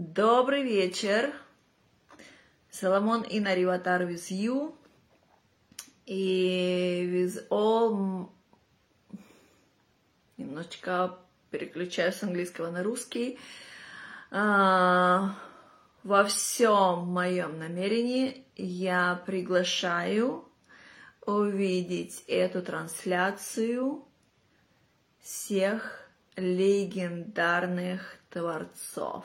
Добрый вечер. Соломон и Нариватар with you. И with all... Немножечко переключаю с английского на русский. А, во всем моем намерении я приглашаю увидеть эту трансляцию всех легендарных творцов.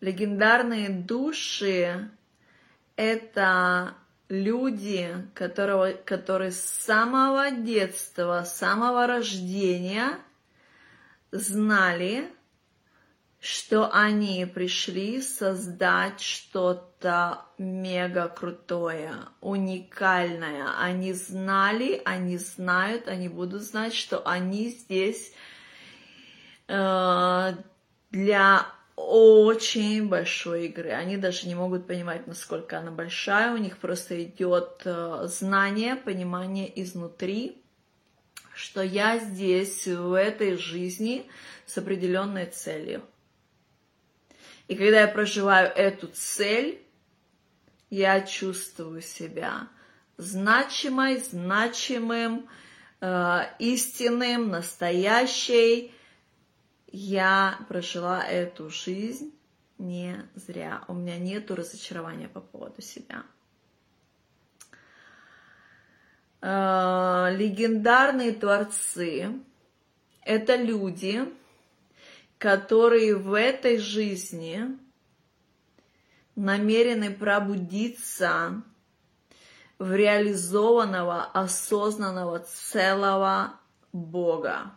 Легендарные души — это люди, которого, которые с самого детства, с самого рождения знали, что они пришли создать что-то мега крутое, уникальное. Они знали, они знают, они будут знать, что они здесь э, для очень большой игры. Они даже не могут понимать, насколько она большая. У них просто идет э, знание, понимание изнутри, что я здесь, в этой жизни, с определенной целью. И когда я проживаю эту цель, я чувствую себя значимой, значимым, э, истинным, настоящей, я прожила эту жизнь не зря. У меня нету разочарования по поводу себя. Э, легендарные творцы – это люди, которые в этой жизни намерены пробудиться в реализованного, осознанного, целого Бога.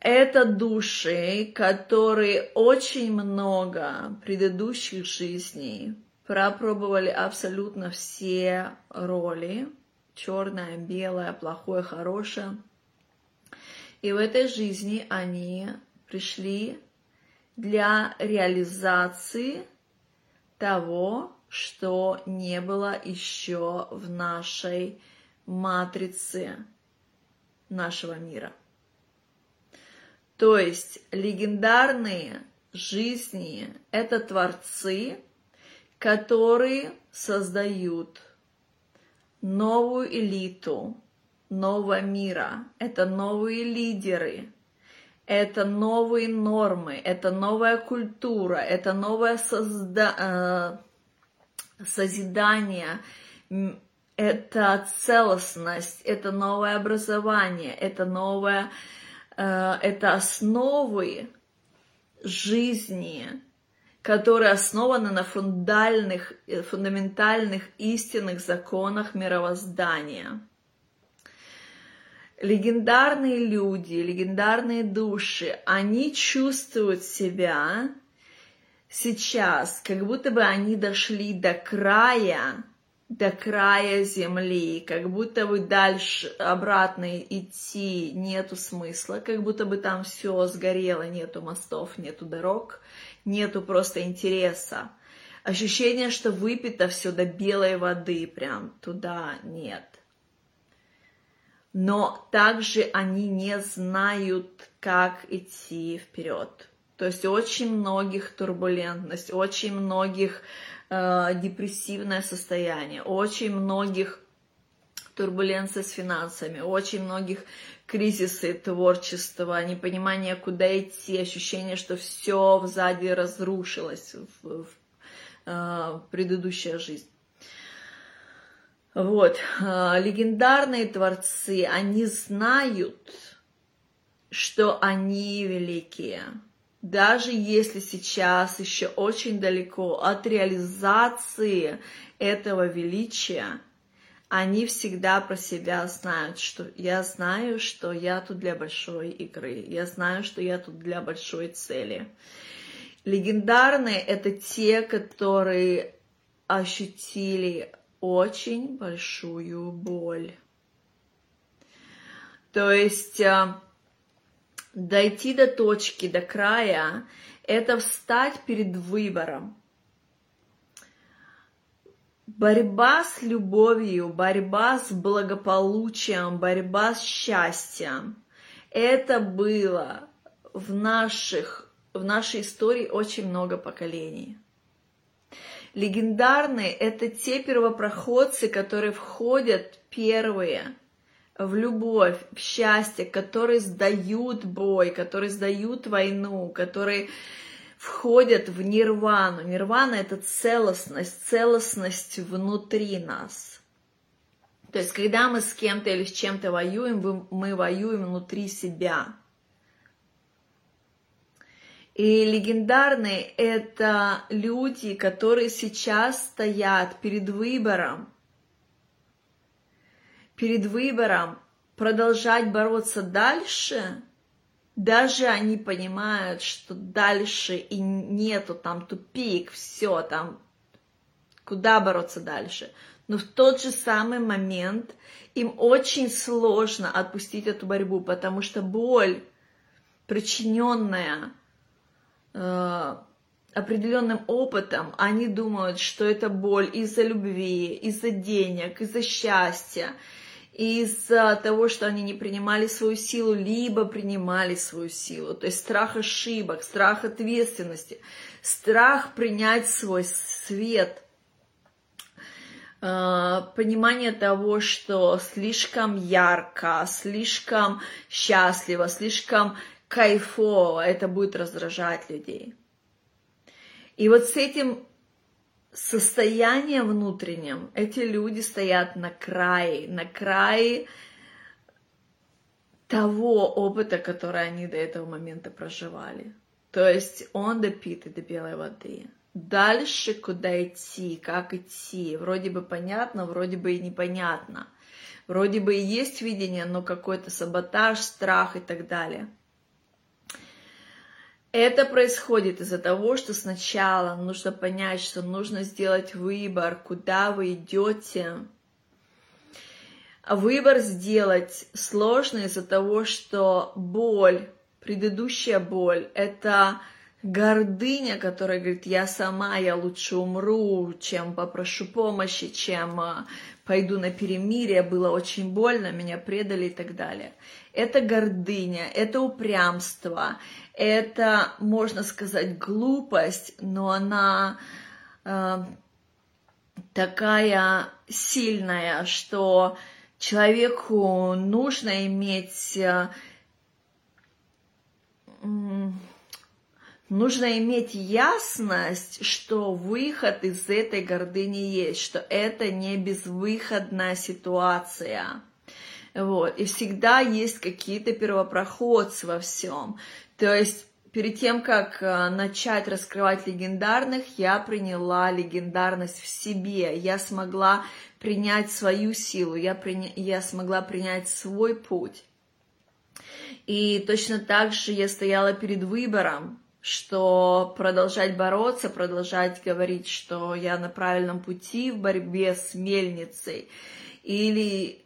Это души, которые очень много предыдущих жизней пропробовали абсолютно все роли. Черное, белое, плохое, хорошее. И в этой жизни они пришли для реализации того, что не было еще в нашей матрице нашего мира. То есть легендарные жизни – это творцы, которые создают новую элиту нового мира, это новые лидеры, это новые нормы, это новая культура, это новое созда... Э, созидание, это целостность, это новое образование, это новое это основы жизни, которые основаны на фундальных, э, фундаментальных истинных законах мировоздания. Легендарные люди, легендарные души, они чувствуют себя сейчас, как будто бы они дошли до края до края земли, как будто бы дальше обратно идти нету смысла, как будто бы там все сгорело, нету мостов, нету дорог, нету просто интереса. Ощущение, что выпито все до белой воды, прям туда нет. Но также они не знают, как идти вперед. То есть очень многих турбулентность, очень многих э, депрессивное состояние, очень многих турбуленция с финансами, очень многих кризисы творчества, непонимание, куда идти, ощущение, что все сзади разрушилось в, в э, предыдущая жизнь. Вот, э, легендарные творцы, они знают, что они великие, даже если сейчас еще очень далеко от реализации этого величия, они всегда про себя знают, что я знаю, что я тут для большой игры, я знаю, что я тут для большой цели. Легендарные — это те, которые ощутили очень большую боль. То есть э, Дойти до точки, до края, это встать перед выбором. Борьба с любовью, борьба с благополучием, борьба с счастьем. Это было в, наших, в нашей истории очень много поколений. Легендарные – это те первопроходцы, которые входят первые в любовь, в счастье, которые сдают бой, которые сдают войну, которые входят в нирвану. Нирвана – это целостность, целостность внутри нас. То есть, когда мы с кем-то или с чем-то воюем, мы воюем внутри себя. И легендарные – это люди, которые сейчас стоят перед выбором, перед выбором продолжать бороться дальше – даже они понимают, что дальше и нету там тупик, все там, куда бороться дальше. Но в тот же самый момент им очень сложно отпустить эту борьбу, потому что боль, причиненная э, определенным опытом, они думают, что это боль из-за любви, из-за денег, из-за счастья, из-за того, что они не принимали свою силу, либо принимали свою силу. То есть страх ошибок, страх ответственности, страх принять свой свет, а, понимание того, что слишком ярко, слишком счастливо, слишком кайфово, это будет раздражать людей. И вот с этим состояние внутреннем эти люди стоят на крае, на крае того опыта, который они до этого момента проживали. То есть он допитый до белой воды. Дальше куда идти, как идти, вроде бы понятно, вроде бы и непонятно. Вроде бы и есть видение, но какой-то саботаж, страх и так далее – это происходит из-за того, что сначала нужно понять, что нужно сделать выбор, куда вы идете. Выбор сделать сложно из-за того, что боль, предыдущая боль, это гордыня, которая говорит, я сама, я лучше умру, чем попрошу помощи, чем а, пойду на перемирие, было очень больно, меня предали и так далее. Это гордыня, это упрямство, это, можно сказать, глупость, но она э, такая сильная, что человеку нужно иметь... Э, Нужно иметь ясность, что выход из этой гордыни есть, что это не безвыходная ситуация. Вот. И всегда есть какие-то первопроходцы во всем. То есть перед тем, как э, начать раскрывать легендарных, я приняла легендарность в себе. Я смогла принять свою силу, я, приня... я смогла принять свой путь. И точно так же я стояла перед выбором, что продолжать бороться, продолжать говорить, что я на правильном пути в борьбе с мельницей, или,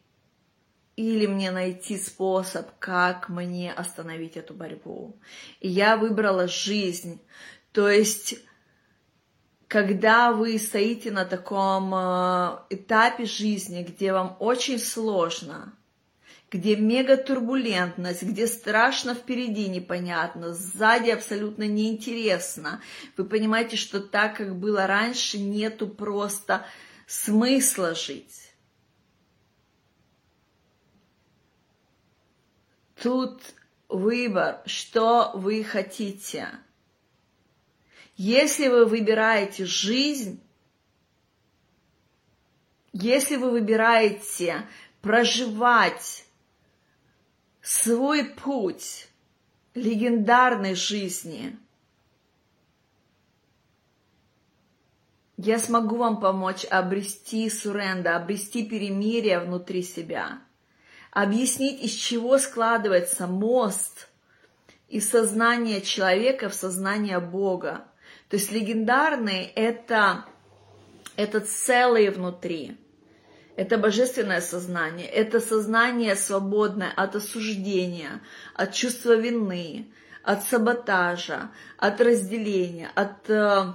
или мне найти способ, как мне остановить эту борьбу. И я выбрала жизнь. То есть, когда вы стоите на таком э, этапе жизни, где вам очень сложно, где мега турбулентность, где страшно впереди непонятно, сзади абсолютно неинтересно. Вы понимаете, что так, как было раньше, нету просто смысла жить. Тут выбор, что вы хотите. Если вы выбираете жизнь, если вы выбираете проживать свой путь легендарной жизни. Я смогу вам помочь обрести суренда, обрести перемирие внутри себя, объяснить, из чего складывается мост из сознания человека в сознание Бога. То есть легендарный это, это целые внутри – это божественное сознание, это сознание свободное от осуждения, от чувства вины, от саботажа, от разделения, от, э,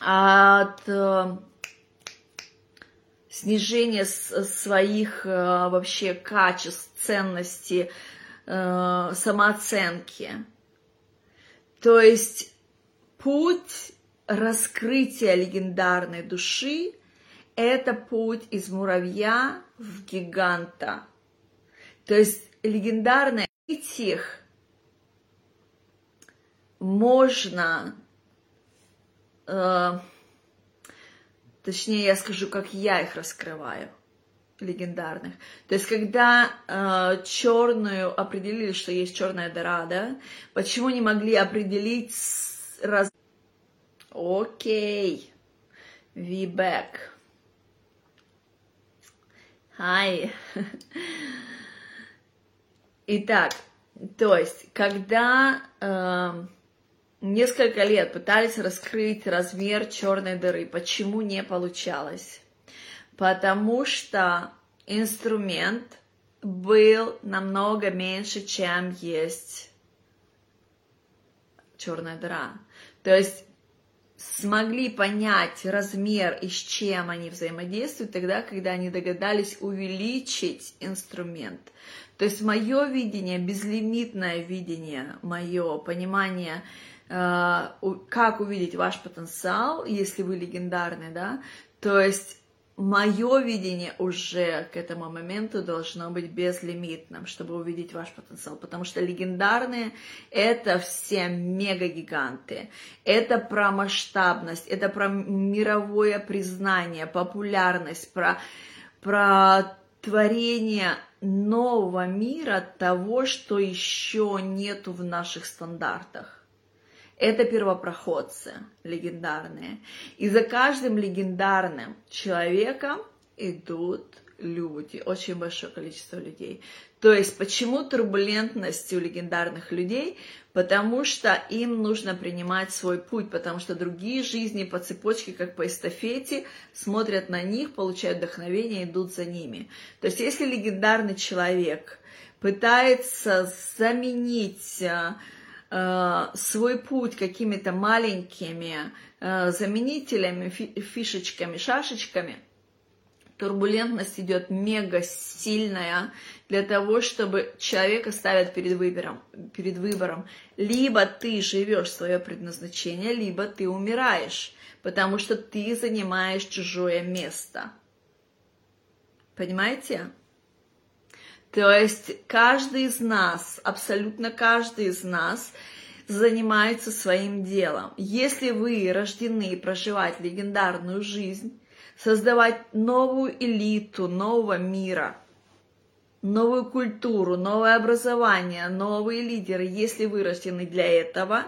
от э, снижение своих э, вообще качеств, ценностей, э, самооценки. То есть путь раскрытия легендарной души – это путь из муравья в гиганта. То есть легендарные этих можно, э, точнее я скажу, как я их раскрываю легендарных. То есть, когда э, черную определили, что есть черная дыра, да, почему не могли определить раз... Окей, we back. Hi. Итак, то есть, когда э, несколько лет пытались раскрыть размер черной дыры, почему не получалось? Потому что инструмент был намного меньше, чем есть черная дыра. То есть смогли понять размер и с чем они взаимодействуют тогда, когда они догадались увеличить инструмент. То есть мое видение, безлимитное видение, мое понимание, как увидеть ваш потенциал, если вы легендарный, да, то есть мое видение уже к этому моменту должно быть безлимитным, чтобы увидеть ваш потенциал, потому что легендарные — это все мега-гиганты, это про масштабность, это про мировое признание, популярность, про, про творение нового мира, того, что еще нету в наших стандартах. Это первопроходцы легендарные. И за каждым легендарным человеком идут люди, очень большое количество людей. То есть почему турбулентность у легендарных людей? Потому что им нужно принимать свой путь, потому что другие жизни по цепочке, как по эстафете, смотрят на них, получают вдохновение, идут за ними. То есть если легендарный человек пытается заменить Э, свой путь какими-то маленькими э, заменителями, фишечками, шашечками, турбулентность идет мега сильная для того, чтобы человека ставят перед выбором, перед выбором. Либо ты живешь свое предназначение, либо ты умираешь, потому что ты занимаешь чужое место. Понимаете? То есть каждый из нас, абсолютно каждый из нас занимается своим делом. Если вы рождены проживать легендарную жизнь, создавать новую элиту нового мира, новую культуру, новое образование, новые лидеры, если вы рождены для этого,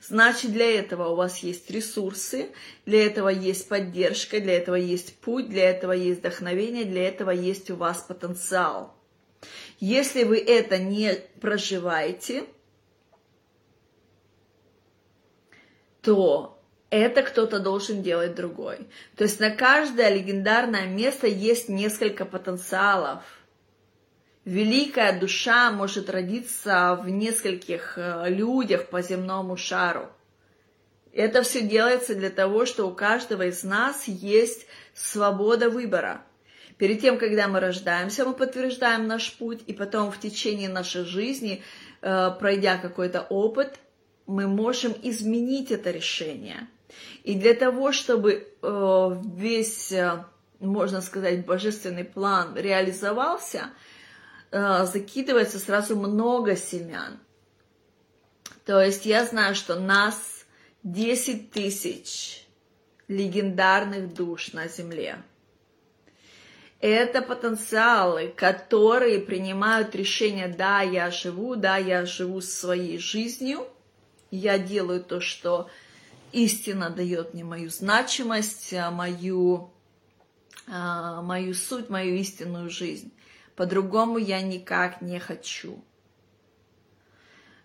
значит для этого у вас есть ресурсы, для этого есть поддержка, для этого есть путь, для этого есть вдохновение, для этого есть у вас потенциал. Если вы это не проживаете, то это кто-то должен делать другой. То есть на каждое легендарное место есть несколько потенциалов. Великая душа может родиться в нескольких э, людях по земному шару. Это все делается для того, что у каждого из нас есть свобода выбора. Перед тем, когда мы рождаемся, мы подтверждаем наш путь, и потом в течение нашей жизни, э, пройдя какой-то опыт, мы можем изменить это решение. И для того, чтобы э, весь, э, можно сказать, божественный план реализовался, закидывается сразу много семян. То есть я знаю, что нас 10 тысяч легендарных душ на Земле – это потенциалы, которые принимают решение, да, я живу, да, я живу своей жизнью, я делаю то, что истина дает мне мою значимость, а, мою, а, мою суть, мою истинную жизнь. По-другому я никак не хочу.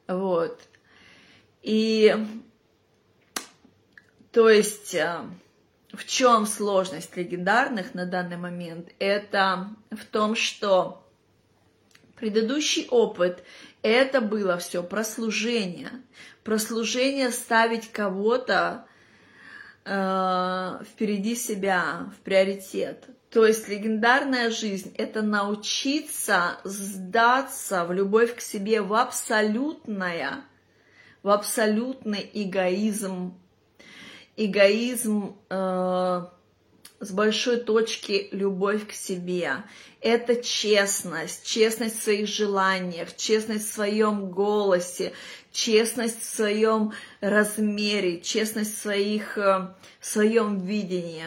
Вот. И то есть а, в чем сложность легендарных на данный момент? Это в том, что предыдущий опыт это было все про служение. Про служение ставить кого-то э, впереди себя, в приоритет. То есть легендарная жизнь – это научиться сдаться в любовь к себе в абсолютное, в абсолютный эгоизм, эгоизм э, с большой точки любовь к себе. Это честность, честность в своих желаниях, честность в своем голосе, честность в своем размере, честность в, своих, э, в своем видении.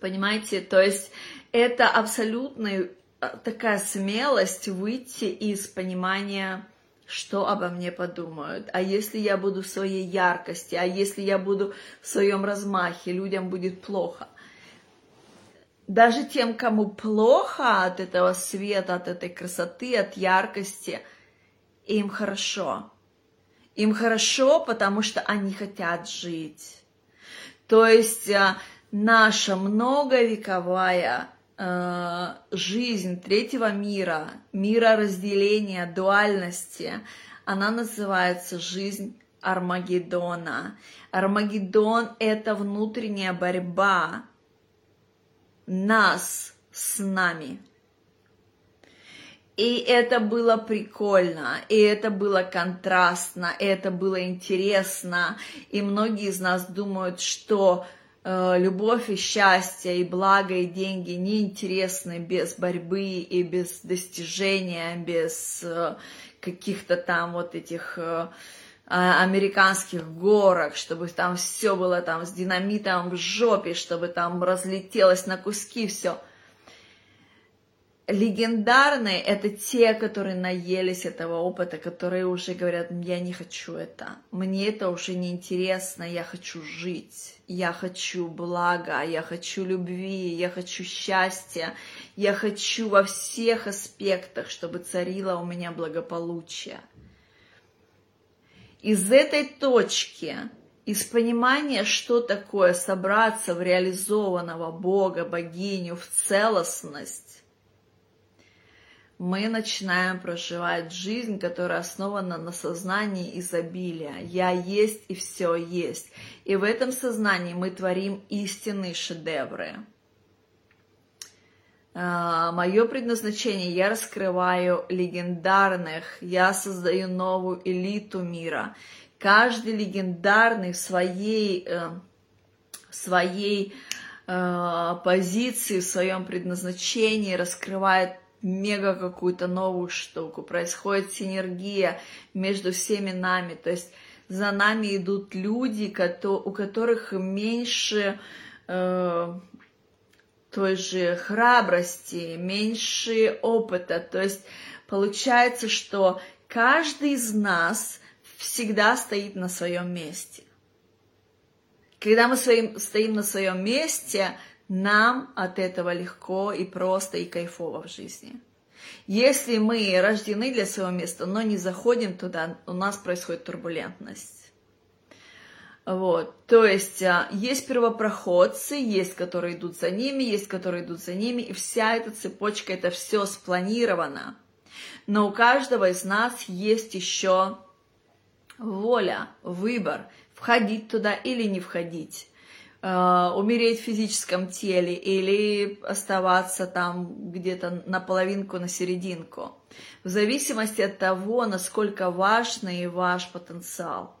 Понимаете? То есть это абсолютная э, такая смелость выйти из понимания что обо мне подумают, а если я буду в своей яркости, а если я буду в своем размахе, людям будет плохо даже тем, кому плохо от этого света, от этой красоты, от яркости, им хорошо. Им хорошо, потому что они хотят жить. То есть э, наша многовековая э, жизнь третьего мира, мира разделения, дуальности, она называется жизнь Армагеддона. Армагеддон – это внутренняя борьба нас с нами. И это было прикольно, и это было контрастно, и это было интересно. И многие из нас думают, что любовь и счастье, и благо, и деньги неинтересны без борьбы и без достижения, без э, каких-то там вот этих... Э, а, американских горок, чтобы там все было там с динамитом в жопе, чтобы там разлетелось на куски все. Легендарные – это те, которые наелись этого опыта, которые уже говорят, я не хочу это, мне это уже не интересно, я хочу жить, я хочу блага, я хочу любви, я хочу счастья, я хочу во всех аспектах, чтобы царило у меня благополучие – из этой точки, из понимания, что такое собраться в реализованного Бога, богиню, в целостность, мы начинаем проживать жизнь, которая основана на сознании изобилия. Я есть и все есть. И в этом сознании мы творим истинные шедевры. А, Мое предназначение, я раскрываю легендарных, я создаю новую элиту мира. Каждый легендарный в своей, э, в своей э, позиции, в своем предназначении раскрывает мега какую-то новую штуку. Происходит синергия между всеми нами. То есть за нами идут люди, у которых меньше э, той же храбрости, меньше опыта. То есть получается, что каждый из нас всегда стоит на своем месте. Когда мы своим, стоим на своем месте, нам от этого легко и просто и кайфово в жизни. Если мы рождены для своего места, но не заходим туда, у нас происходит турбулентность. Вот, то есть а, есть первопроходцы, есть, которые идут за ними, есть, которые идут за ними, и вся эта цепочка, это все спланировано. Но у каждого из нас есть еще воля, выбор, входить туда или не входить, умереть в физическом теле или оставаться там где-то на половинку, на серединку, в зависимости от того, насколько важный ваш потенциал.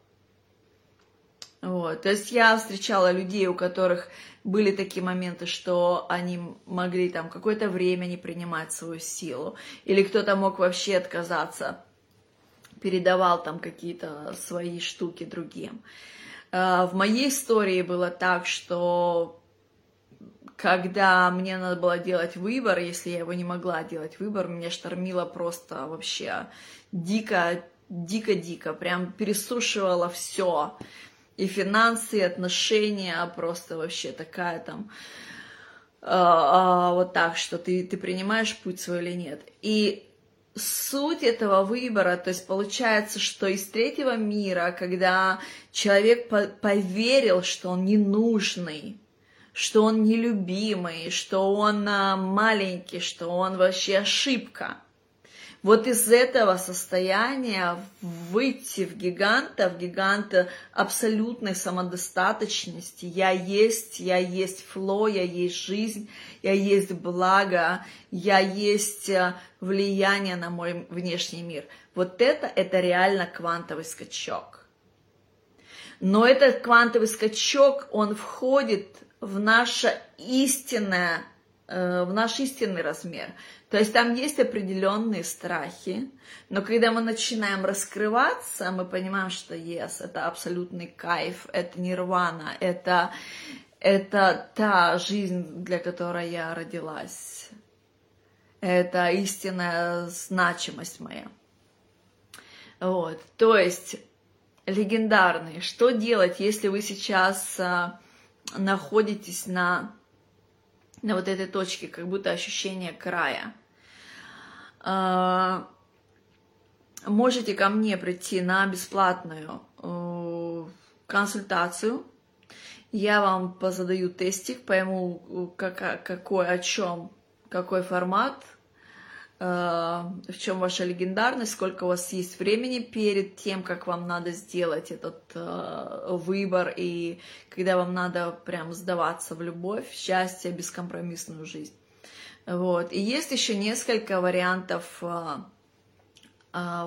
Вот. То есть я встречала людей, у которых были такие моменты, что они могли там какое-то время не принимать свою силу, или кто-то мог вообще отказаться, передавал там какие-то свои штуки другим. А, в моей истории было так, что когда мне надо было делать выбор, если я его не могла делать выбор, меня штормило просто вообще дико, дико-дико, прям пересушивало все и финансы, и отношения, просто вообще такая там а, а, вот так, что ты, ты принимаешь путь свой или нет. И суть этого выбора, то есть получается, что из третьего мира, когда человек по поверил, что он ненужный, что он нелюбимый, что он а, маленький, что он вообще ошибка, Вот из этого состояния выйти в гиганта, в гиганта абсолютной самодостаточности. Я есть, я есть фло, я есть жизнь, я есть благо, я есть э, влияние на мой внешний мир. Вот это, это реально квантовый скачок. Но этот квантовый скачок, он входит в наше истинное, э, в наш истинный размер. То есть там есть определенные страхи, но когда мы начинаем раскрываться, мы понимаем, что yes, это абсолютный кайф, это нирвана, это, это та жизнь, для которой я родилась. Это истинная значимость моя. Вот, то есть легендарные. Что делать, если вы сейчас а, находитесь на на вот этой точке, как будто ощущение края. А, можете ко мне прийти на бесплатную э, консультацию. Я вам позадаю тестик, пойму, как, какой, о чем, какой формат – Э, в чем ваша легендарность, сколько у вас есть времени перед тем, как вам надо сделать этот э, выбор, и когда вам надо прям сдаваться в любовь, счастье, бескомпромиссную жизнь. Вот. И есть еще несколько вариантов э,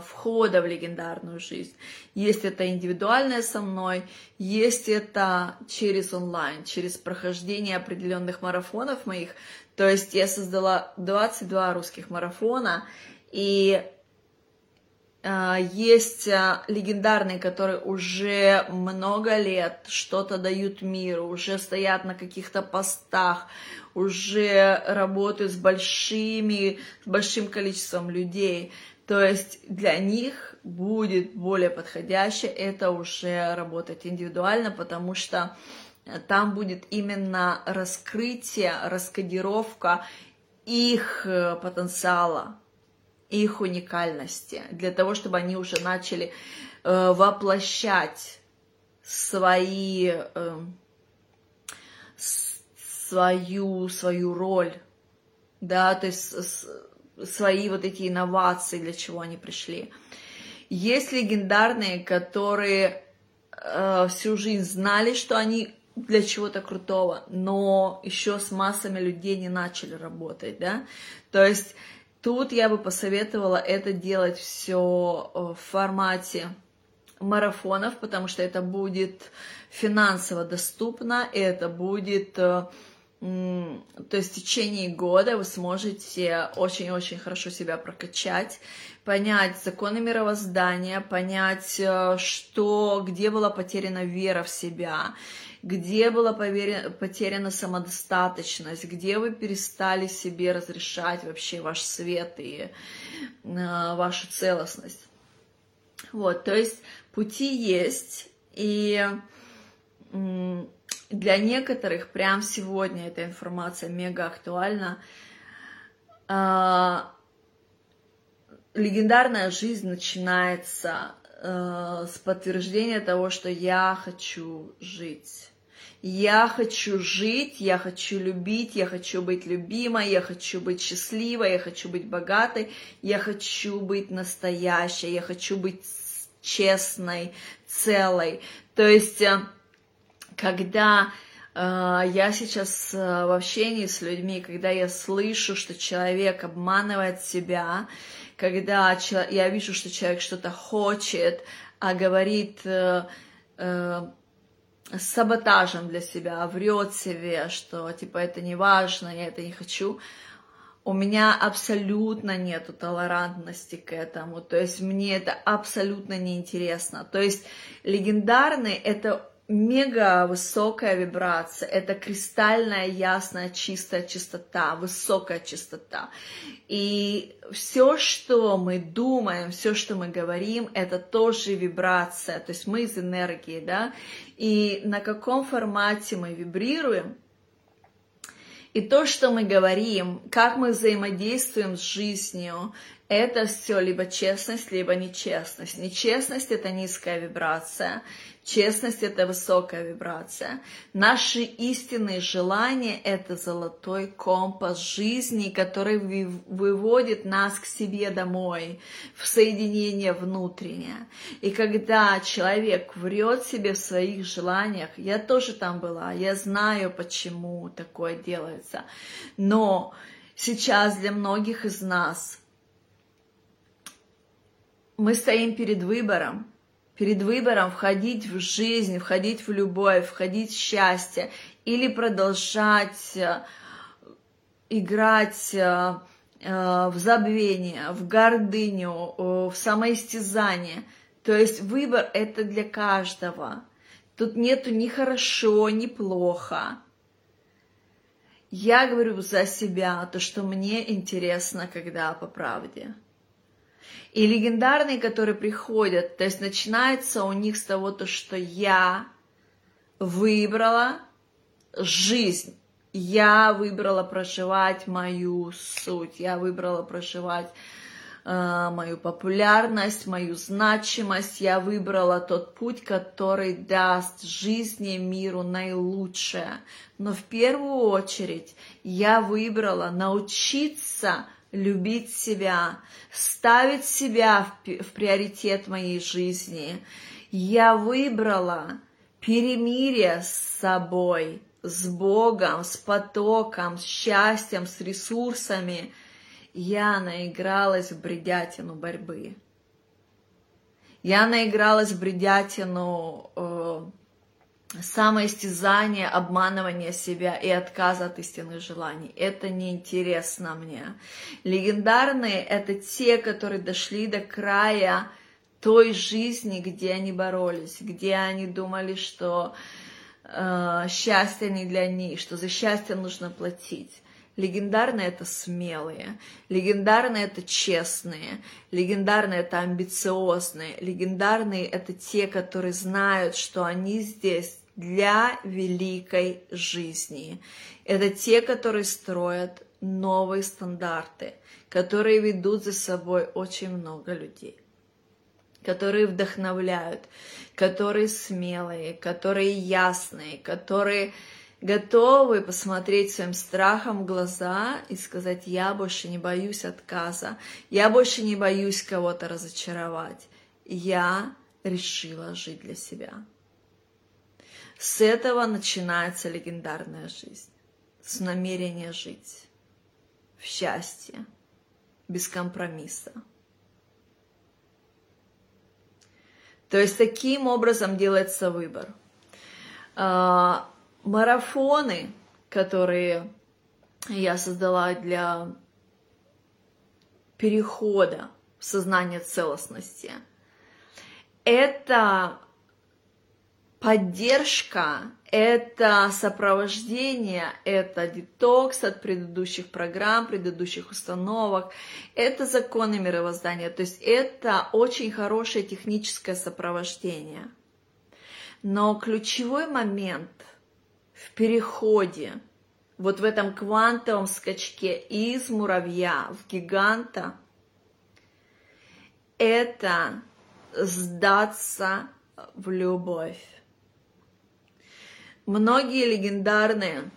входа в легендарную жизнь. Есть это индивидуальное со мной, есть это через онлайн, через прохождение определенных марафонов моих, то есть я создала 22 русских марафона, и э, есть э, легендарные, которые уже много лет что-то дают миру, уже стоят на каких-то постах, уже работают с большими, с большим количеством людей. То есть для них будет более подходяще это уже работать индивидуально, потому что там будет именно раскрытие, раскодировка их э, потенциала, их уникальности, для того, чтобы они уже начали э, воплощать свои, э, свою, свою роль, да, то есть свои вот эти инновации, для чего они пришли. Есть легендарные, которые э, всю жизнь знали, что они для чего-то крутого, но еще с массами людей не начали работать, да, то есть тут я бы посоветовала это делать все э, в формате марафонов, потому что это будет финансово доступно, это будет э, то есть в течение года вы сможете очень-очень хорошо себя прокачать, понять законы мировоздания, понять, э, что, где была потеряна вера в себя, где была потеряна самодостаточность, где вы перестали себе разрешать вообще ваш свет и э, вашу целостность. Вот, то есть пути есть, и для некоторых прям сегодня эта информация мега актуальна. А, легендарная жизнь начинается э, с подтверждения того, что я хочу жить. Я хочу жить, я хочу любить, я хочу быть любимой, я хочу быть счастливой, я хочу быть богатой, я хочу быть настоящей, я хочу быть честной, целой. То есть, э, когда э, я сейчас э, в общении с людьми, когда я слышу, что человек обманывает себя, когда я вижу, что человек что-то хочет, а говорит с саботажем для себя, врет себе, что типа это не важно, я это не хочу, у меня абсолютно нету толерантности к этому, то есть мне это абсолютно неинтересно. То есть легендарный это мега высокая вибрация, это кристальная, ясная, чистая чистота, высокая чистота. И все, что мы думаем, все, что мы говорим, это тоже вибрация, то есть мы из энергии, да, и на каком формате мы вибрируем, и то, что мы говорим, как мы взаимодействуем с жизнью, это все либо честность, либо нечестность. Нечестность – это низкая вибрация, честность – это высокая вибрация. Наши истинные желания – это золотой компас жизни, который выводит нас к себе домой, в соединение внутреннее. И когда человек врет себе в своих желаниях, я тоже там была, я знаю, почему такое делается, но сейчас для многих из нас – мы стоим перед выбором, перед выбором входить в жизнь, входить в любовь, входить в счастье или продолжать э, играть э, э, в забвение, в гордыню, в самоистязание. То есть выбор это для каждого. Тут нету ни хорошо, ни плохо. Я говорю за себя, то, что мне интересно, когда по правде. И легендарные, которые приходят, то есть начинается у них с того, то, что я выбрала жизнь, я выбрала проживать мою суть, я выбрала проживать э, мою популярность, мою значимость, я выбрала тот путь, который даст жизни, миру наилучшее. Но в первую очередь я выбрала научиться любить себя, ставить себя в, приоритет моей жизни. Я выбрала перемирие с собой, с Богом, с потоком, с счастьем, с ресурсами. Я наигралась в бредятину борьбы. Я наигралась в бредятину э, самоистязание, обманывание себя и отказ от истинных желаний. Это неинтересно мне. Легендарные — это те, которые дошли до края той жизни, где они боролись, где они думали, что э, счастье не для них, что за счастье нужно платить. Легендарные это смелые, легендарные это честные, легендарные это амбициозные, легендарные это те, которые знают, что они здесь для великой жизни. Это те, которые строят новые стандарты, которые ведут за собой очень много людей, которые вдохновляют, которые смелые, которые ясные, которые готовы посмотреть своим страхом в глаза и сказать, я больше не боюсь отказа, я больше не боюсь кого-то разочаровать, я решила жить для себя. С этого начинается легендарная жизнь, с намерения жить в счастье, без компромисса. То есть таким образом делается выбор. А, марафоны, которые я создала для перехода в сознание целостности, это поддержка, это сопровождение, это детокс от предыдущих программ, предыдущих установок, это законы мировоздания, то есть это очень хорошее техническое сопровождение. Но ключевой момент в переходе, вот в этом квантовом скачке из муравья в гиганта, это сдаться в любовь. Многие легендарные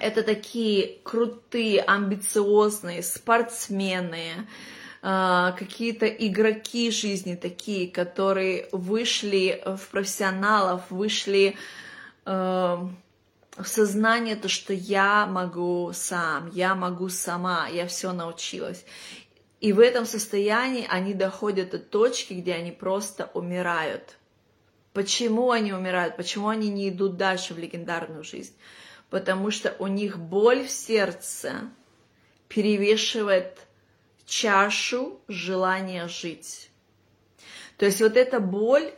это такие крутые, амбициозные спортсмены, а, какие-то игроки жизни такие, которые вышли в профессионалов, вышли а, в сознание то, что я могу сам, я могу сама, я все научилась. И в этом состоянии они доходят до точки, где они просто умирают. Почему они умирают? Почему они не идут дальше в легендарную жизнь? Потому что у них боль в сердце перевешивает чашу желания жить. То есть вот эта боль,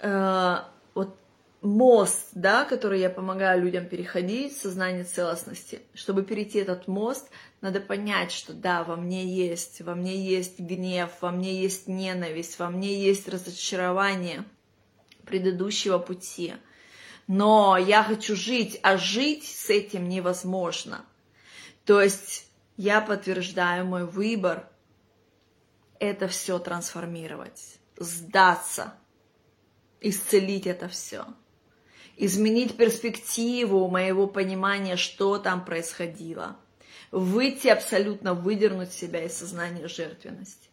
э, вот мост, да, который я помогаю людям переходить, сознание целостности, чтобы перейти этот мост, надо понять, что да, во мне есть, во мне есть гнев, во мне есть ненависть, во мне есть разочарование – предыдущего пути. Но я хочу жить, а жить с этим невозможно. То есть я подтверждаю мой выбор это все трансформировать, сдаться, исцелить это все, изменить перспективу моего понимания, что там происходило, выйти абсолютно, выдернуть себя из сознания жертвенности.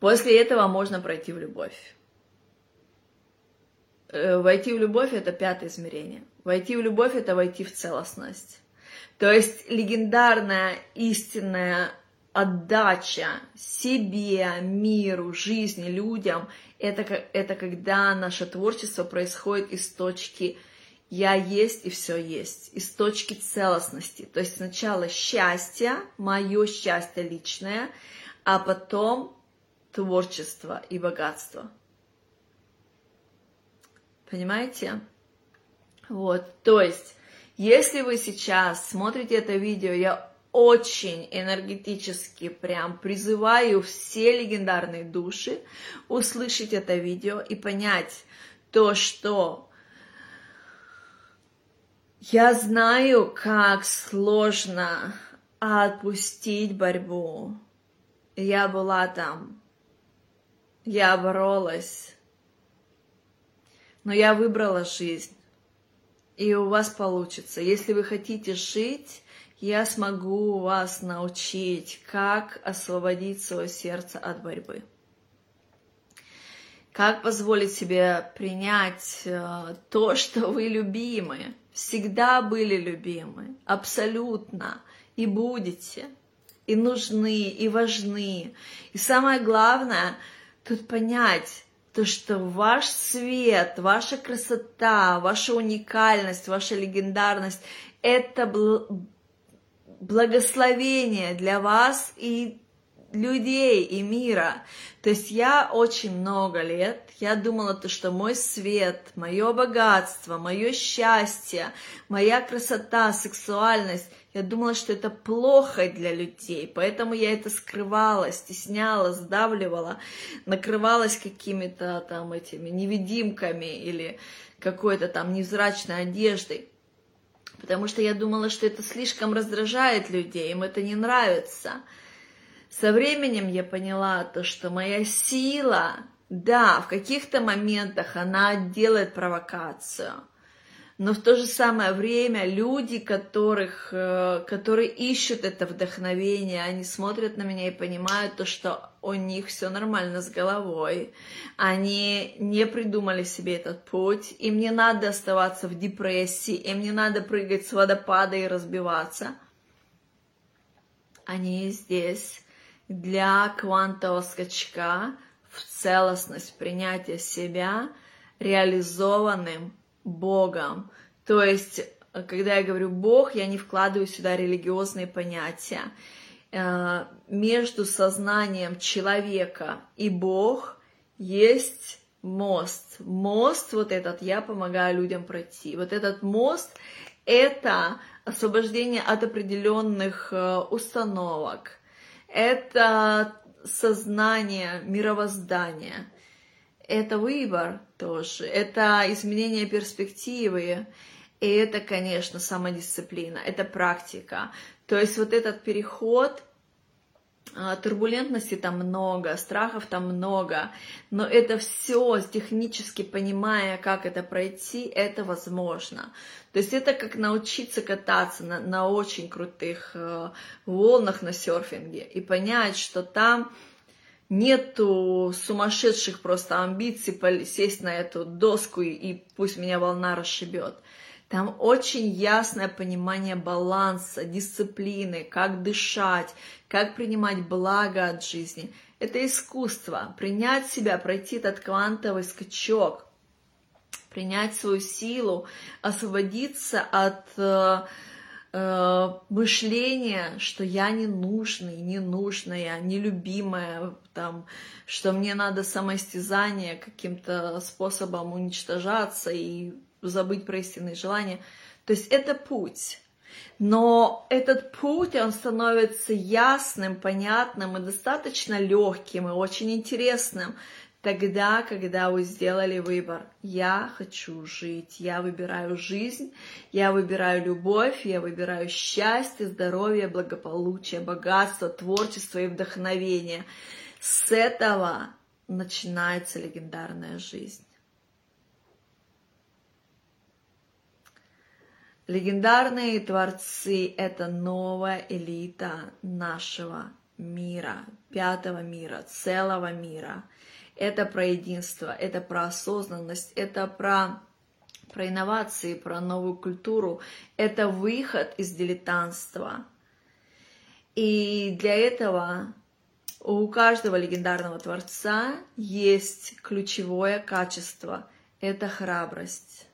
После этого можно пройти в любовь. Э, войти в любовь – это пятое измерение. Войти в любовь – это войти в целостность. То есть легендарная истинная отдача себе, миру, жизни, людям это, – это когда наше творчество происходит из точки «я есть и все есть», из точки целостности. То есть сначала счастье, мое счастье личное, а потом творчество и богатство. Понимаете? Вот, то есть, если вы сейчас смотрите это видео, я очень энергетически прям призываю все легендарные души услышать это видео и понять то, что я знаю, как сложно отпустить борьбу. Я была там я боролась, но я выбрала жизнь. И у вас получится. Если вы хотите жить, я смогу вас научить, как освободить свое сердце от борьбы. Как позволить себе принять э, то, что вы любимы, всегда были любимы, абсолютно, и будете, и нужны, и важны. И самое главное – тут понять, то, что ваш свет, ваша красота, ваша уникальность, ваша легендарность – это благословение для вас и людей и мира. То есть я очень много лет, я думала то, что мой свет, мое богатство, мое счастье, моя красота, сексуальность – я думала, что это плохо для людей, поэтому я это скрывала, стесняла, сдавливала, накрывалась какими-то там этими невидимками или какой-то там невзрачной одеждой. Потому что я думала, что это слишком раздражает людей, им это не нравится. Со временем я поняла то, что моя сила, да, в каких-то моментах она делает провокацию – но в то же самое время люди, которых, э, которые ищут это вдохновение, они смотрят на меня и понимают то, что у них все нормально с головой, они не придумали себе этот путь, им не надо оставаться в депрессии, им не надо прыгать с водопада и разбиваться. Они здесь для квантового скачка в целостность принятия себя реализованным Богом. То есть, когда я говорю Бог, я не вкладываю сюда религиозные понятия. Э, между сознанием человека и Бог есть мост. Мост вот этот я помогаю людям пройти. Вот этот мост — это освобождение от определенных э, установок. Это сознание, мировоздание — это выбор тоже, это изменение перспективы, и это, конечно, самодисциплина, это практика. То есть вот этот переход, а, турбулентности там много, страхов там много, но это все технически понимая, как это пройти, это возможно. То есть это как научиться кататься на, на очень крутых э, волнах на серфинге и понять, что там нету сумасшедших просто амбиций сесть на эту доску и пусть меня волна расшибет. Там очень ясное понимание баланса, дисциплины, как дышать, как принимать благо от жизни. Это искусство. Принять себя, пройти этот квантовый скачок, принять свою силу, освободиться от э, мышление, что я ненужный, ненужная, нелюбимая, там, что мне надо самоистязание каким-то способом уничтожаться и забыть про истинные желания. То есть это путь. Но этот путь, он становится ясным, понятным и достаточно легким и очень интересным тогда, когда вы сделали выбор. Я хочу жить, я выбираю жизнь, я выбираю любовь, я выбираю счастье, здоровье, благополучие, богатство, творчество и вдохновение. С этого начинается легендарная жизнь. Легендарные творцы — это новая элита нашего мира, пятого мира, целого мира. Это про единство, это про осознанность, это про, про инновации, про новую культуру. Это выход из дилетантства. И для этого у каждого легендарного творца есть ключевое качество — это храбрость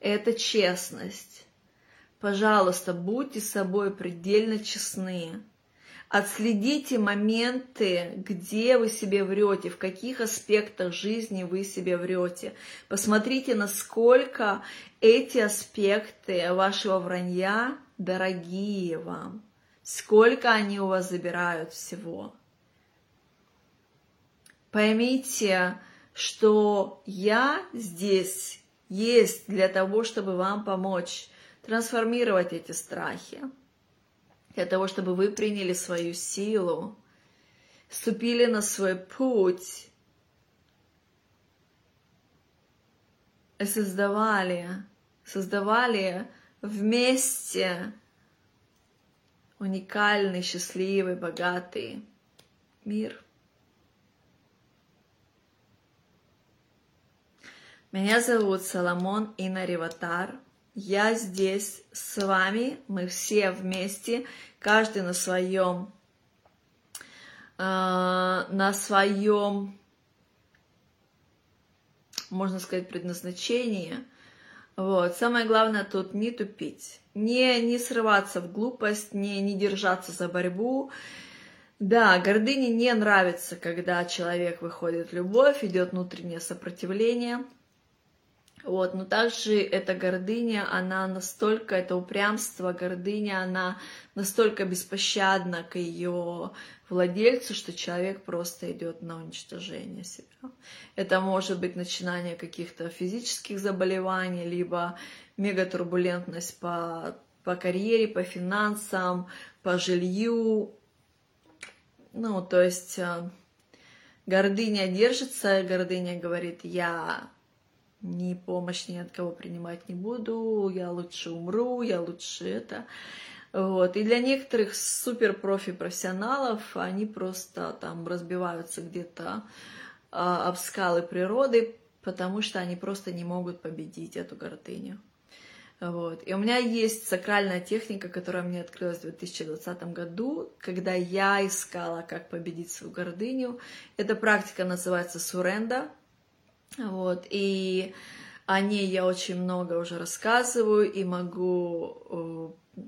это честность. Пожалуйста, будьте собой предельно честны. Отследите моменты, где вы себе врете, в каких аспектах жизни вы себе врете. Посмотрите, насколько эти аспекты вашего вранья дорогие вам, сколько они у вас забирают всего. Поймите, что я здесь есть для того, чтобы вам помочь трансформировать эти страхи, для того, чтобы вы приняли свою силу, ступили на свой путь и создавали, создавали вместе уникальный, счастливый, богатый мир. Меня зовут Соломон Инариватар. Я здесь с вами, мы все вместе, каждый на своем, э, на своем, можно сказать, предназначении. Вот. Самое главное тут не тупить, не, не срываться в глупость, не, не держаться за борьбу. Да, гордыне не нравится, когда человек выходит в любовь, идет внутреннее сопротивление – вот, но также эта гордыня, она настолько, это упрямство, гордыня, она настолько беспощадна к ее владельцу, что человек просто идет на уничтожение себя. Это может быть начинание каких-то физических заболеваний, либо мегатурбулентность по, по карьере, по финансам, по жилью. Ну, то есть э, гордыня держится, гордыня говорит, я ни помощь ни от кого принимать не буду, я лучше умру, я лучше это. Вот. И для некоторых супер профи профессионалов они просто там разбиваются где-то а, об скалы природы, потому что они просто не могут победить эту гордыню. Вот. И у меня есть сакральная техника, которая мне открылась в 2020 году, когда я искала, как победить свою гордыню. Эта практика называется суренда. Вот, и о ней я очень много уже рассказываю и могу... Э,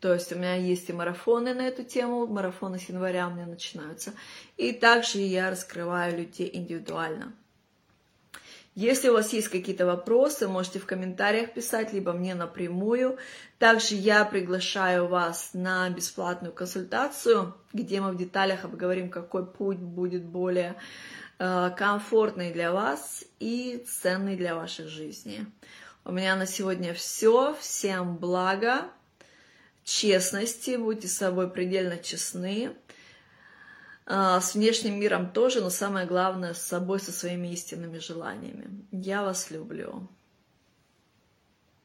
то есть у меня есть и марафоны на эту тему, марафоны с января у меня начинаются. И также я раскрываю людей индивидуально. Если у вас есть какие-то вопросы, можете в комментариях писать, либо мне напрямую. Также я приглашаю вас на бесплатную консультацию, где мы в деталях обговорим, какой путь будет более комфортный для вас и ценный для вашей жизни. У меня на сегодня все. Всем блага, честности, будьте с собой предельно честны. Э, с внешним миром тоже, но самое главное с собой, со своими истинными желаниями. Я вас люблю.